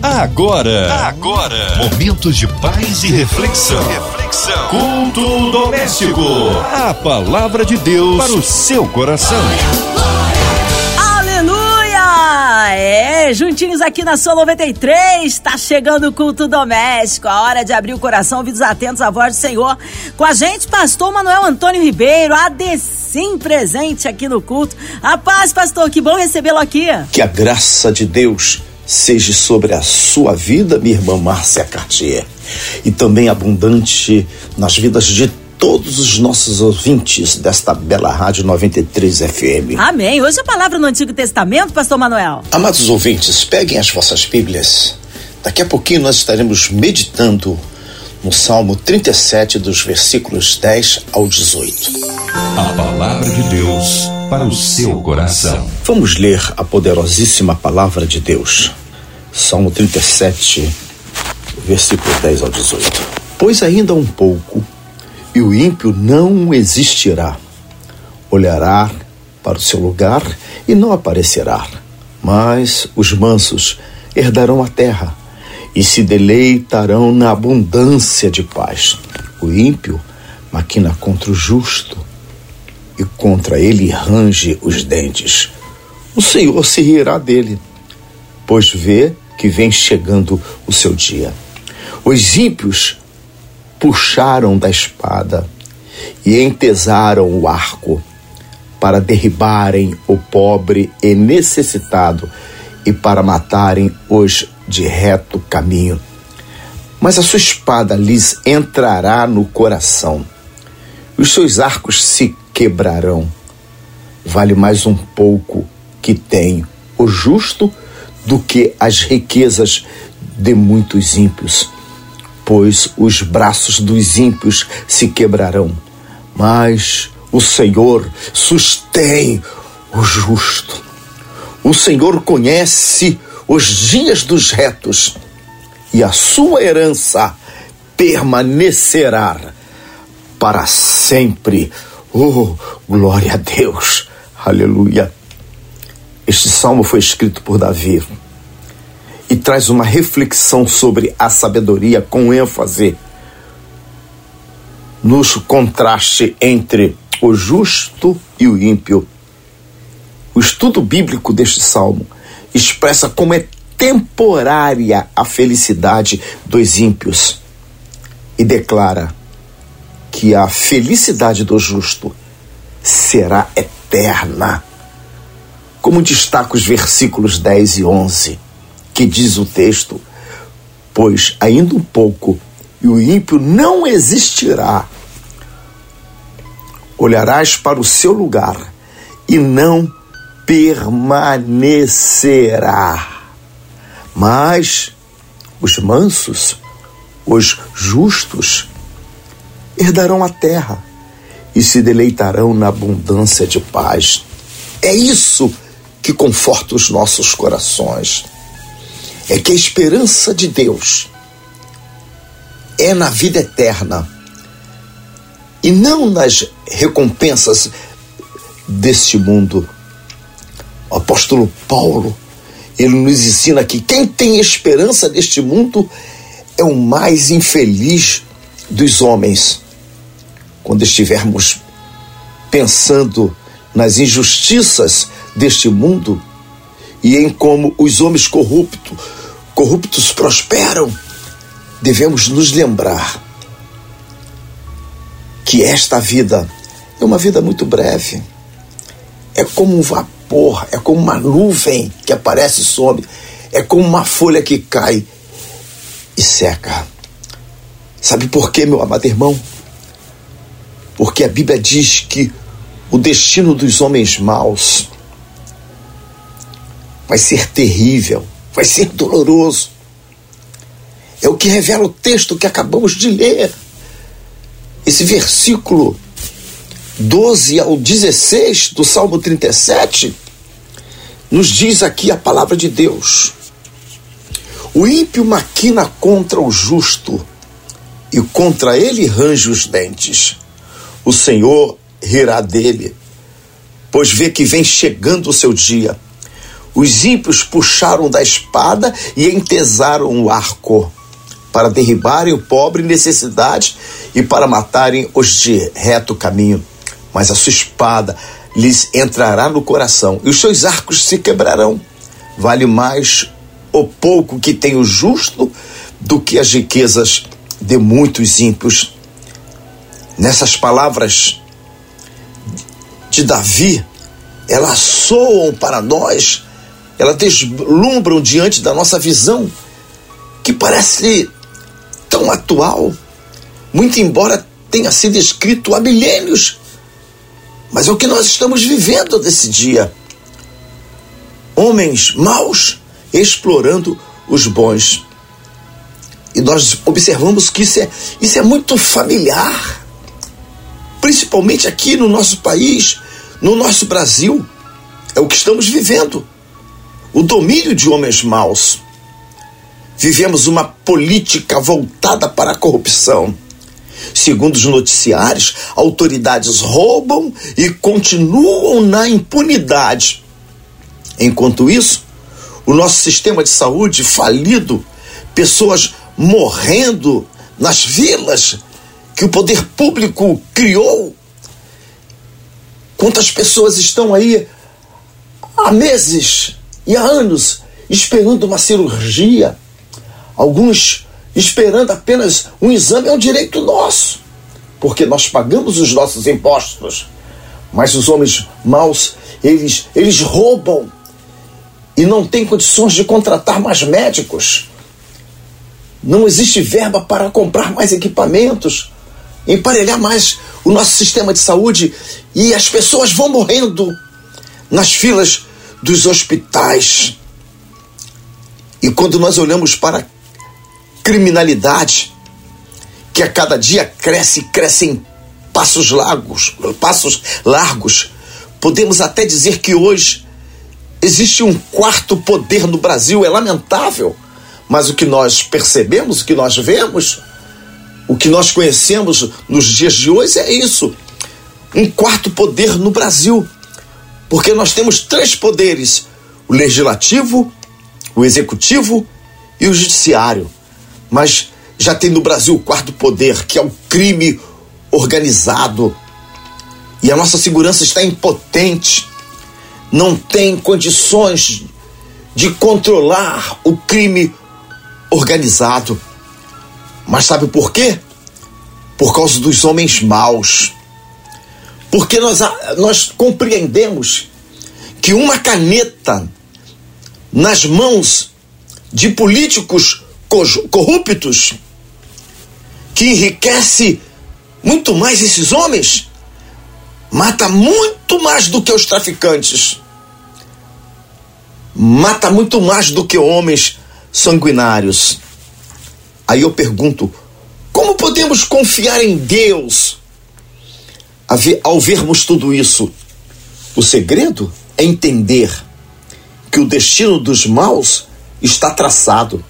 Agora, agora, momentos de paz e reflexão. Reflexão. Culto doméstico. A palavra de Deus para o seu coração. Aleluia! É, juntinhos aqui na sua 93, está chegando o culto doméstico, a hora de abrir o coração, ouvidos atentos à voz do Senhor. Com a gente, pastor Manuel Antônio Ribeiro, ADCim presente aqui no culto. A paz, pastor, que bom recebê-lo aqui. Que a graça de Deus seja sobre a sua vida, minha irmã Márcia Cartier, e também abundante nas vidas de todos os nossos ouvintes desta bela rádio 93 FM. Amém. Hoje a palavra no Antigo Testamento, pastor Manuel. Amados ouvintes, peguem as vossas Bíblias. Daqui a pouquinho nós estaremos meditando no Salmo 37, dos versículos 10 ao 18. A palavra de Deus para o seu coração. Vamos ler a poderosíssima palavra de Deus. Salmo 37, versículo 10 ao 18. Pois ainda um pouco, e o ímpio não existirá. Olhará para o seu lugar e não aparecerá. Mas os mansos herdarão a terra e se deleitarão na abundância de paz. O ímpio maquina contra o justo e contra ele range os dentes. O Senhor se rirá dele, pois vê que vem chegando o seu dia. Os ímpios puxaram da espada e entesaram o arco para derribarem o pobre e necessitado e para matarem os de reto caminho. Mas a sua espada lhes entrará no coração, os seus arcos se quebrarão. Vale mais um pouco que tem o justo do que as riquezas de muitos ímpios, pois os braços dos ímpios se quebrarão, mas o Senhor sustém o justo. O Senhor conhece os dias dos retos e a sua herança permanecerá para sempre. Oh, glória a Deus! Aleluia! Este salmo foi escrito por Davi e traz uma reflexão sobre a sabedoria com ênfase no contraste entre o justo e o ímpio. O estudo bíblico deste salmo expressa como é temporária a felicidade dos ímpios e declara que a felicidade do justo será eterna. Como destaca os versículos 10 e 11, que diz o texto: Pois ainda um pouco e o ímpio não existirá. Olharás para o seu lugar e não permanecerá. Mas os mansos, os justos, herdarão a terra e se deleitarão na abundância de paz. É isso que conforta os nossos corações. É que a esperança de Deus é na vida eterna e não nas recompensas deste mundo. O apóstolo Paulo, ele nos ensina que quem tem esperança deste mundo é o mais infeliz dos homens. Quando estivermos pensando nas injustiças deste mundo e em como os homens corruptos, corruptos prosperam, devemos nos lembrar que esta vida é uma vida muito breve. É como um vapor, é como uma nuvem que aparece e some, é como uma folha que cai e seca. Sabe por quê, meu amado irmão? Porque a Bíblia diz que o destino dos homens maus vai ser terrível, vai ser doloroso. É o que revela o texto que acabamos de ler. Esse versículo 12 ao 16 do Salmo 37 nos diz aqui a palavra de Deus. O ímpio maquina contra o justo e contra ele range os dentes. O Senhor rirá dele, pois vê que vem chegando o seu dia. Os ímpios puxaram da espada e entesaram o arco para derribarem o pobre necessidade e para matarem os de reto caminho. Mas a sua espada lhes entrará no coração e os seus arcos se quebrarão. Vale mais o pouco que tem o justo do que as riquezas de muitos ímpios. Nessas palavras de Davi, elas soam para nós, elas deslumbram diante da nossa visão, que parece tão atual, muito embora tenha sido escrito há milênios. Mas é o que nós estamos vivendo nesse dia. Homens maus explorando os bons. E nós observamos que isso é, isso é muito familiar, principalmente aqui no nosso país, no nosso Brasil. É o que estamos vivendo. O domínio de homens maus. Vivemos uma política voltada para a corrupção. Segundo os noticiários, autoridades roubam e continuam na impunidade. Enquanto isso, o nosso sistema de saúde falido, pessoas morrendo nas vilas que o poder público criou. Quantas pessoas estão aí há meses e há anos esperando uma cirurgia, alguns esperando apenas um exame, é um direito nosso, porque nós pagamos os nossos impostos. Mas os homens maus, eles, eles roubam e não tem condições de contratar mais médicos. Não existe verba para comprar mais equipamentos, emparelhar mais o nosso sistema de saúde e as pessoas vão morrendo nas filas dos hospitais. E quando nós olhamos para a criminalidade, que a cada dia cresce, cresce em passos largos, passos largos, podemos até dizer que hoje Existe um quarto poder no Brasil, é lamentável, mas o que nós percebemos, o que nós vemos, o que nós conhecemos nos dias de hoje é isso: um quarto poder no Brasil. Porque nós temos três poderes: o legislativo, o executivo e o judiciário. Mas já tem no Brasil o quarto poder, que é o crime organizado. E a nossa segurança está impotente não tem condições de controlar o crime organizado. Mas sabe por quê? Por causa dos homens maus. Porque nós, nós compreendemos que uma caneta nas mãos de políticos corruptos que enriquece muito mais esses homens mata muito mais do que os traficantes. Mata muito mais do que homens sanguinários. Aí eu pergunto: como podemos confiar em Deus ao vermos tudo isso? O segredo é entender que o destino dos maus está traçado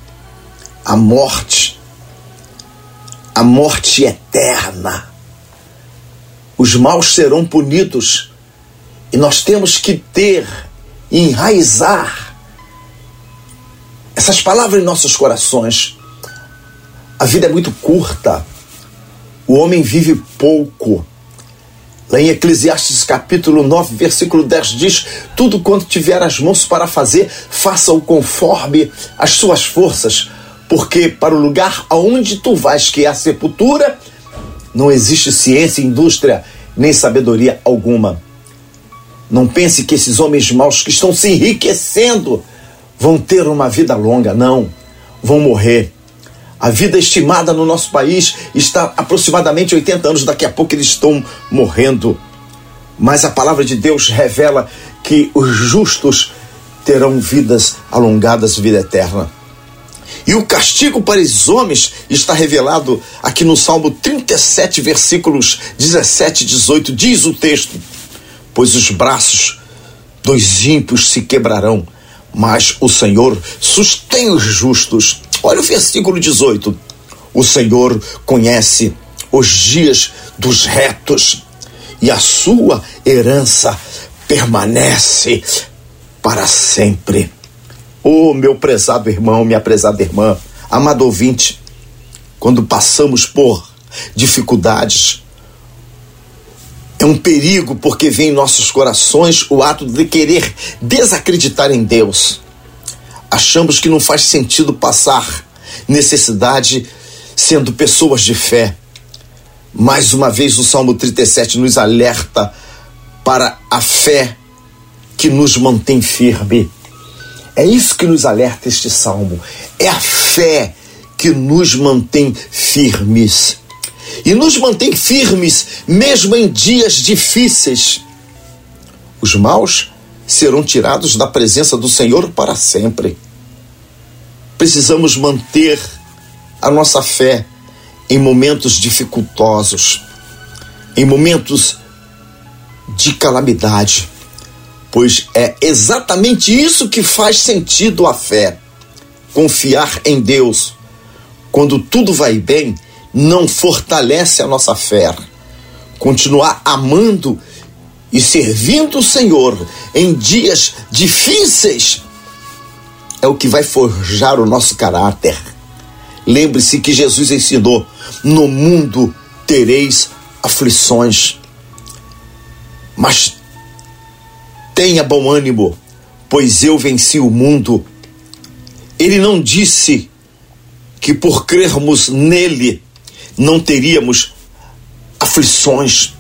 a morte, a morte eterna os maus serão punidos. E nós temos que ter, enraizar essas palavras em nossos corações. A vida é muito curta. O homem vive pouco. Lá em Eclesiastes capítulo 9, versículo 10 diz: Tudo quanto tiver as mãos para fazer, faça-o conforme as suas forças, porque para o lugar aonde tu vais, que é a sepultura, não existe ciência, indústria nem sabedoria alguma. Não pense que esses homens maus que estão se enriquecendo vão ter uma vida longa, não. Vão morrer. A vida estimada no nosso país está aproximadamente 80 anos, daqui a pouco eles estão morrendo. Mas a palavra de Deus revela que os justos terão vidas alongadas, vida eterna. E o castigo para os homens está revelado aqui no Salmo 37, versículos 17 e 18. Diz o texto: Pois os braços dos ímpios se quebrarão, mas o Senhor sustém os justos. Olha o versículo 18. O Senhor conhece os dias dos retos e a sua herança permanece para sempre. Oh, meu prezado irmão, minha prezada irmã, amado ouvinte, quando passamos por dificuldades, é um perigo porque vem em nossos corações o ato de querer desacreditar em Deus. Achamos que não faz sentido passar necessidade sendo pessoas de fé. Mais uma vez, o Salmo 37 nos alerta para a fé que nos mantém firme. É isso que nos alerta este salmo. É a fé que nos mantém firmes. E nos mantém firmes mesmo em dias difíceis. Os maus serão tirados da presença do Senhor para sempre. Precisamos manter a nossa fé em momentos dificultosos, em momentos de calamidade pois é exatamente isso que faz sentido a fé. Confiar em Deus. Quando tudo vai bem, não fortalece a nossa fé. Continuar amando e servindo o Senhor em dias difíceis é o que vai forjar o nosso caráter. Lembre-se que Jesus ensinou: no mundo tereis aflições, mas Tenha bom ânimo, pois eu venci o mundo. Ele não disse que por crermos nele não teríamos aflições.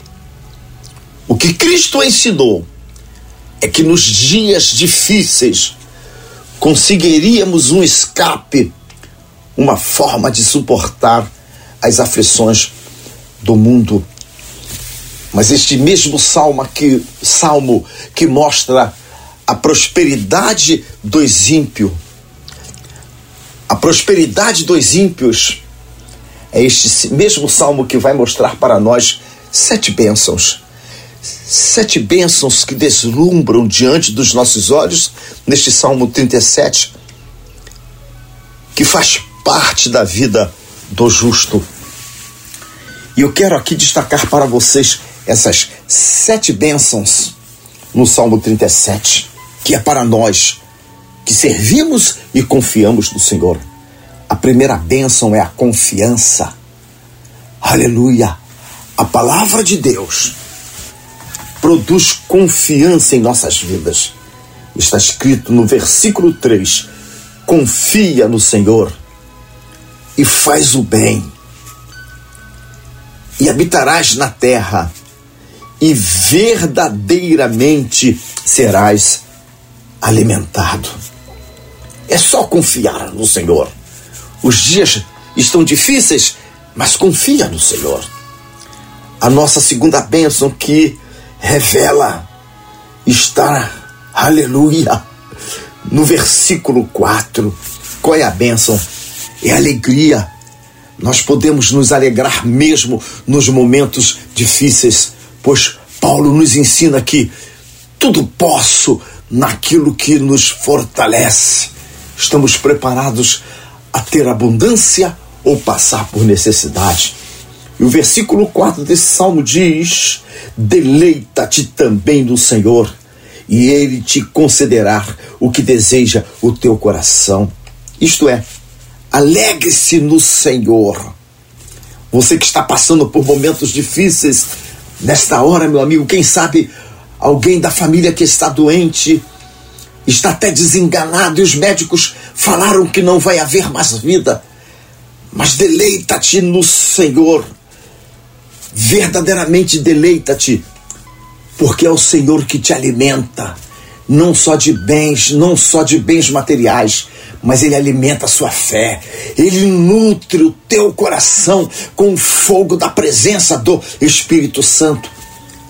O que Cristo ensinou é que nos dias difíceis conseguiríamos um escape, uma forma de suportar as aflições do mundo. Mas este mesmo salmo que, salmo que mostra a prosperidade dos ímpios, a prosperidade dos ímpios, é este mesmo salmo que vai mostrar para nós sete bênçãos. Sete bênçãos que deslumbram diante dos nossos olhos neste Salmo 37, que faz parte da vida do justo. E eu quero aqui destacar para vocês essas sete bênçãos no Salmo 37, que é para nós que servimos e confiamos no Senhor. A primeira bênção é a confiança. Aleluia! A palavra de Deus produz confiança em nossas vidas. Está escrito no versículo 3: confia no Senhor e faz o bem, e habitarás na terra e verdadeiramente serás alimentado. É só confiar no Senhor. Os dias estão difíceis, mas confia no Senhor. A nossa segunda bênção que revela está, aleluia, no versículo 4. Qual é a bênção? É alegria. Nós podemos nos alegrar mesmo nos momentos difíceis pois Paulo nos ensina que tudo posso naquilo que nos fortalece. Estamos preparados a ter abundância ou passar por necessidade. E o versículo 4 desse salmo diz: Deleita-te também no Senhor, e ele te concederá o que deseja o teu coração. Isto é, alegre-se no Senhor. Você que está passando por momentos difíceis, Nesta hora, meu amigo, quem sabe alguém da família que está doente, está até desenganado e os médicos falaram que não vai haver mais vida. Mas deleita-te no Senhor. Verdadeiramente deleita-te, porque é o Senhor que te alimenta, não só de bens, não só de bens materiais, mas ele alimenta a sua fé, ele nutre o teu coração com o fogo da presença do Espírito Santo.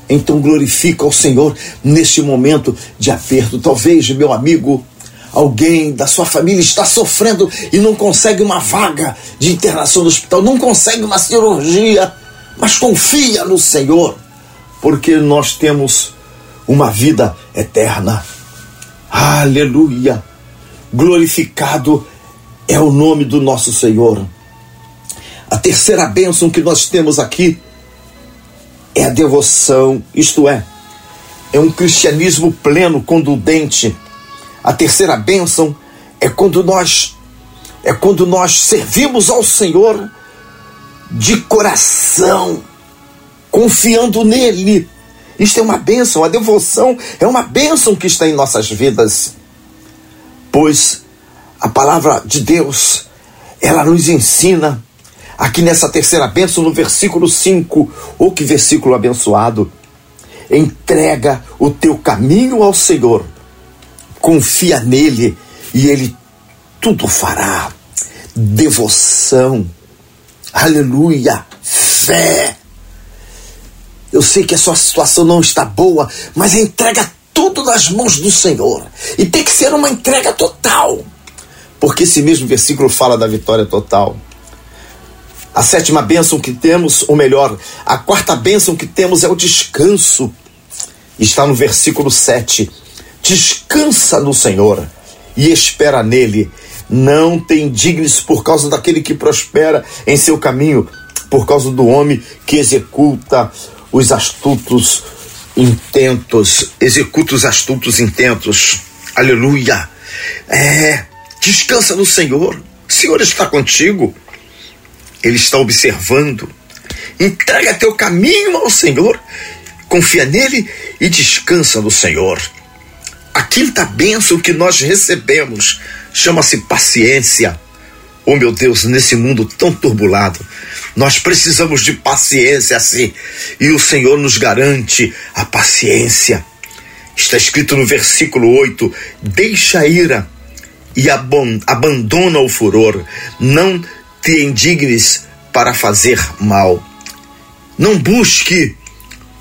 Então glorifica ao Senhor neste momento de aperto. Talvez, meu amigo, alguém da sua família está sofrendo e não consegue uma vaga de internação no hospital, não consegue uma cirurgia, mas confia no Senhor, porque nós temos uma vida eterna. Aleluia! glorificado é o nome do nosso Senhor. A terceira bênção que nós temos aqui é a devoção, isto é, é um cristianismo pleno, condudente, A terceira bênção é quando nós é quando nós servimos ao Senhor de coração, confiando nele. Isto é uma bênção, a devoção é uma bênção que está em nossas vidas. Pois a palavra de Deus, ela nos ensina aqui nessa terceira bênção, no versículo 5. Oh, que versículo abençoado! Entrega o teu caminho ao Senhor, confia nele e ele tudo fará. Devoção, aleluia, fé. Eu sei que a sua situação não está boa, mas entrega tudo nas mãos do Senhor. E tem que ser uma entrega total. Porque esse mesmo versículo fala da vitória total. A sétima bênção que temos, ou melhor, a quarta bênção que temos é o descanso. Está no versículo 7. Descansa no Senhor e espera nele. Não te indignes por causa daquele que prospera em seu caminho, por causa do homem que executa os astutos intentos, executa os astutos intentos. Aleluia. É, descansa no Senhor. O Senhor está contigo. Ele está observando. Entrega teu caminho ao Senhor, confia nele e descansa no Senhor. A quinta bênção que nós recebemos chama-se paciência. Oh meu Deus, nesse mundo tão turbulado, nós precisamos de paciência assim, e o Senhor nos garante a paciência. Está escrito no versículo 8: Deixa a ira e abandona o furor, não te indignes para fazer mal. Não busque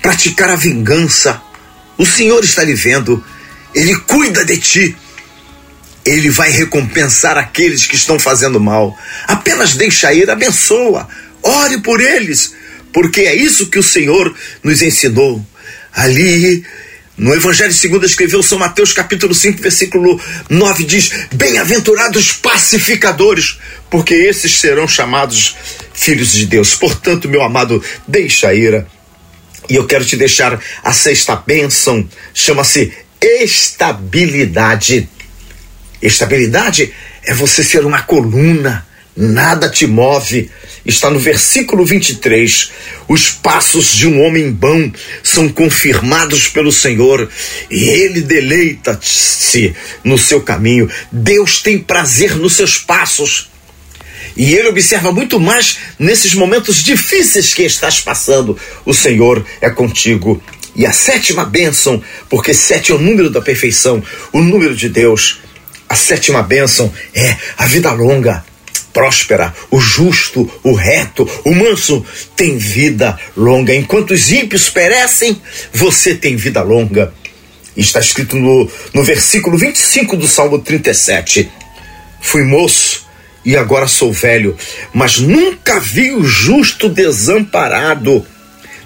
praticar a vingança. O Senhor está lhe vendo, Ele cuida de ti. Ele vai recompensar aqueles que estão fazendo mal. Apenas deixa ir, abençoa, ore por eles, porque é isso que o Senhor nos ensinou. Ali no Evangelho segundo escreveu São Mateus capítulo 5, versículo 9 diz: Bem-aventurados pacificadores, porque esses serão chamados filhos de Deus. Portanto, meu amado, deixa a ira. E eu quero te deixar a sexta bênção, chama-se estabilidade. Estabilidade é você ser uma coluna, nada te move, está no versículo 23. Os passos de um homem bom são confirmados pelo Senhor e ele deleita-se no seu caminho. Deus tem prazer nos seus passos. E ele observa muito mais nesses momentos difíceis que estás passando. O Senhor é contigo. E a sétima bênção, porque sete é o número da perfeição, o número de Deus. A sétima bênção é a vida longa próspera, o justo, o reto, o manso tem vida longa. Enquanto os ímpios perecem, você tem vida longa. Está escrito no, no versículo 25 do Salmo 37. Fui moço e agora sou velho, mas nunca vi o justo desamparado,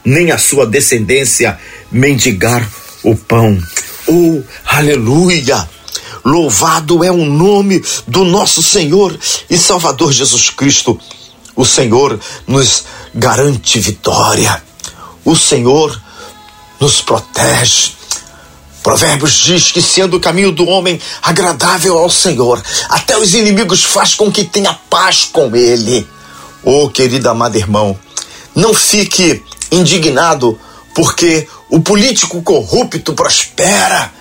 nem a sua descendência mendigar o pão. Oh, aleluia! Louvado é o nome do nosso Senhor e Salvador Jesus Cristo. O Senhor nos garante vitória. O Senhor nos protege. Provérbios diz que sendo o caminho do homem agradável ao Senhor, até os inimigos faz com que tenha paz com ele. Oh, querido amado irmão, não fique indignado porque o político corrupto prospera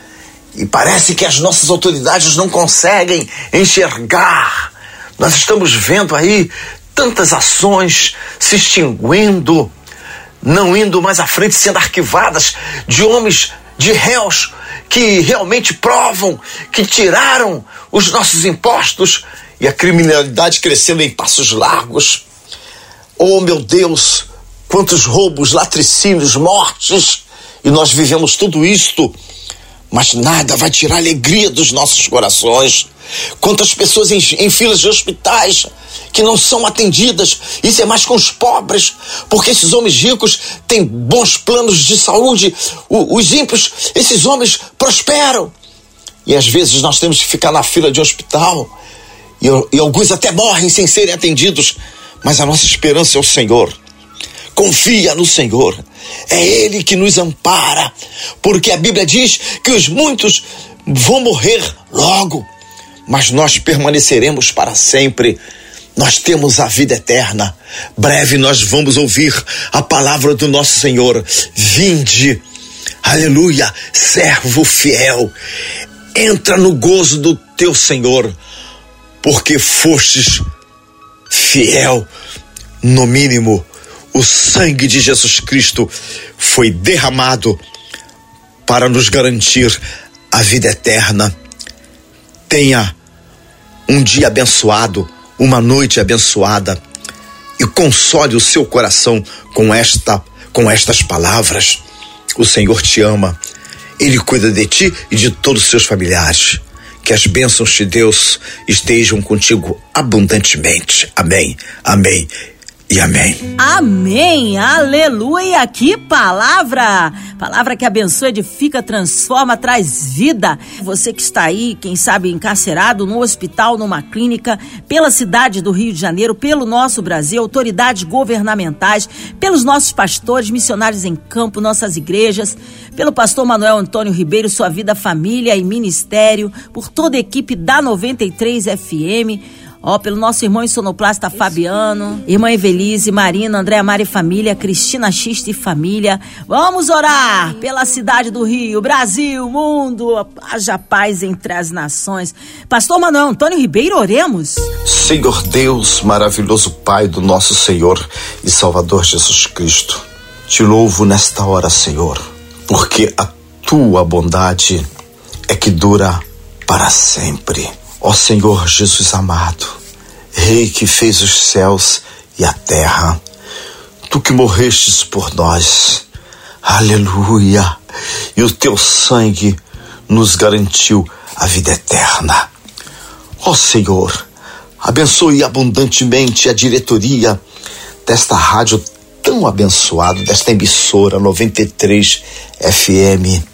e parece que as nossas autoridades não conseguem enxergar. Nós estamos vendo aí tantas ações se extinguindo, não indo mais à frente, sendo arquivadas de homens, de réus que realmente provam que tiraram os nossos impostos e a criminalidade crescendo em passos largos. Oh, meu Deus, quantos roubos, latricínios, mortes, e nós vivemos tudo isto mas nada vai tirar a alegria dos nossos corações. Quantas pessoas em, em, filas de hospitais que não são atendidas, isso é mais com os pobres, porque esses homens ricos têm bons planos de saúde, o, os ímpios, esses homens prosperam. E às vezes nós temos que ficar na fila de hospital, e, e alguns até morrem sem serem atendidos, mas a nossa esperança é o Senhor. Confia no Senhor. É Ele que nos ampara, porque a Bíblia diz que os muitos vão morrer logo, mas nós permaneceremos para sempre. Nós temos a vida eterna. Breve nós vamos ouvir a palavra do nosso Senhor. Vinde, aleluia, servo fiel, entra no gozo do teu Senhor, porque fostes fiel, no mínimo, o sangue de Jesus Cristo foi derramado para nos garantir a vida eterna. Tenha um dia abençoado, uma noite abençoada e console o seu coração com esta com estas palavras. O Senhor te ama. Ele cuida de ti e de todos os seus familiares. Que as bênçãos de Deus estejam contigo abundantemente. Amém. Amém e amém. Amém, aleluia, que palavra! Palavra que abençoa, edifica, transforma, traz vida. Você que está aí, quem sabe encarcerado no hospital, numa clínica, pela cidade do Rio de Janeiro, pelo nosso Brasil, autoridades governamentais, pelos nossos pastores, missionários em campo, nossas igrejas, pelo pastor Manuel Antônio Ribeiro, sua vida, família e ministério, por toda a equipe da 93 FM Ó, pelo nosso irmão sonoplasta Fabiano, irmã Evelise, Marina, Andréa Mari Família, Cristina Xista e Família. Vamos orar pela cidade do Rio, Brasil, mundo, haja paz entre as nações. Pastor Manuel Antônio Ribeiro, oremos. Senhor Deus, maravilhoso Pai do nosso Senhor e Salvador Jesus Cristo, te louvo nesta hora, Senhor, porque a tua bondade é que dura para sempre. Ó Senhor Jesus amado, Rei que fez os céus e a terra, tu que morrestes por nós, aleluia, e o teu sangue nos garantiu a vida eterna. Ó Senhor, abençoe abundantemente a diretoria desta rádio tão abençoada, desta emissora 93 FM.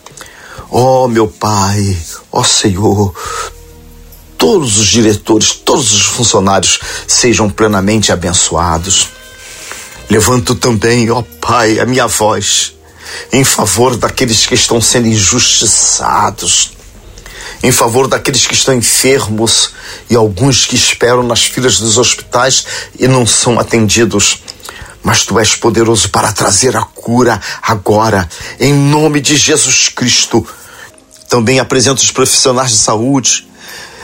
Ó meu Pai, ó Senhor, todos os diretores, todos os funcionários sejam plenamente abençoados. Levanto também, ó Pai, a minha voz em favor daqueles que estão sendo injustiçados, em favor daqueles que estão enfermos e alguns que esperam nas filas dos hospitais e não são atendidos. Mas tu és poderoso para trazer a cura agora, em nome de Jesus Cristo. Também apresento os profissionais de saúde,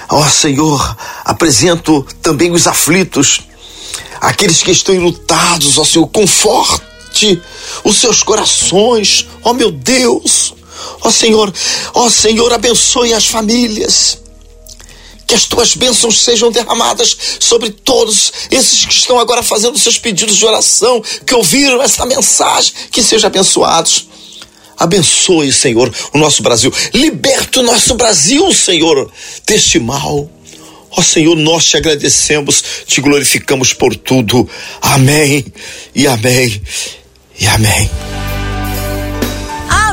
Ó oh, Senhor, apresento também os aflitos, aqueles que estão lutados, ó Senhor, conforte os seus corações, ó meu Deus. Ó Senhor, ó Senhor, abençoe as famílias. Que as tuas bênçãos sejam derramadas sobre todos esses que estão agora fazendo seus pedidos de oração, que ouviram esta mensagem, que sejam abençoados. Abençoe, Senhor, o nosso Brasil. Liberta o nosso Brasil, Senhor, deste mal. Ó Senhor, nós te agradecemos, te glorificamos por tudo. Amém e amém e amém.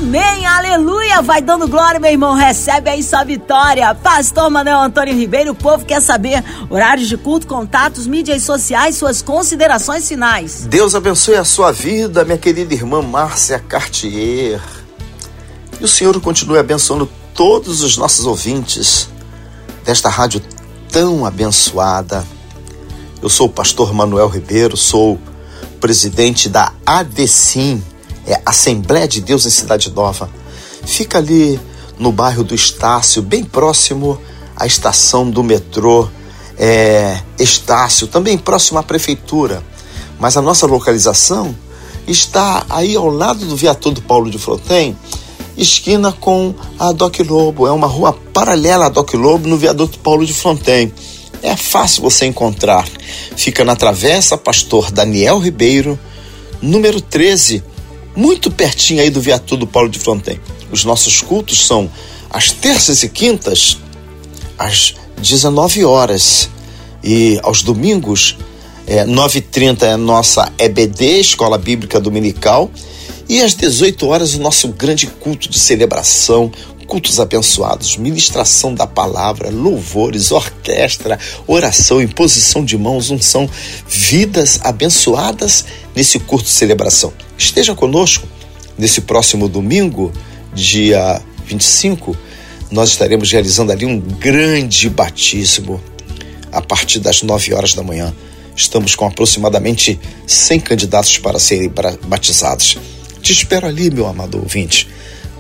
Amém, aleluia. Vai dando glória, meu irmão. Recebe aí sua vitória. Pastor Manuel Antônio Ribeiro, o povo quer saber horários de culto, contatos, mídias sociais, suas considerações finais. Deus abençoe a sua vida, minha querida irmã Márcia Cartier. E o Senhor continue abençoando todos os nossos ouvintes desta rádio tão abençoada. Eu sou o pastor Manuel Ribeiro, sou presidente da ADCIM, é Assembleia de Deus em Cidade Nova. Fica ali no bairro do Estácio, bem próximo à estação do metrô é, Estácio, também próximo à prefeitura. Mas a nossa localização está aí ao lado do viaduto Paulo de Fronten, esquina com a Doc Lobo. É uma rua paralela à Doc Lobo no viaduto Paulo de Fronten. É fácil você encontrar. Fica na Travessa Pastor Daniel Ribeiro, número 13, muito pertinho aí do viaduto Paulo de Fronten. Os nossos cultos são às terças e quintas, às 19 horas. E aos domingos, é, 9h30 é a nossa EBD, Escola Bíblica Dominical. E às 18 horas, o nosso grande culto de celebração, cultos abençoados, ministração da palavra, louvores, orquestra, oração, imposição de mãos, unção, vidas abençoadas nesse culto de celebração. Esteja conosco nesse próximo domingo, dia 25, Nós estaremos realizando ali um grande batismo a partir das 9 horas da manhã. Estamos com aproximadamente 100 candidatos para serem batizados. Te espero ali, meu amado ouvinte.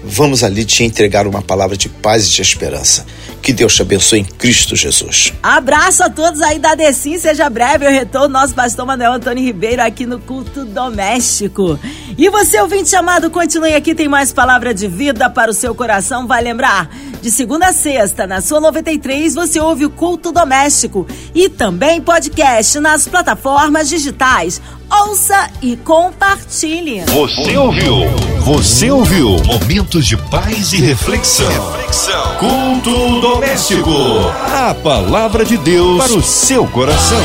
Vamos ali te entregar uma palavra de paz e de esperança. Que Deus te abençoe em Cristo Jesus. Abraço a todos aí da Decim, seja breve o retorno nosso pastor Manuel Antônio Ribeiro aqui no culto doméstico. E você, ouvinte chamado, continue aqui, tem mais palavra de vida para o seu coração, vai lembrar. De segunda a sexta, na sua 93, você ouve o culto doméstico e também podcast nas plataformas digitais. Ouça e compartilhe. Você ouviu? Você ouviu? Momentos de paz e reflexão. reflexão. Culto doméstico. A palavra de Deus para o seu coração.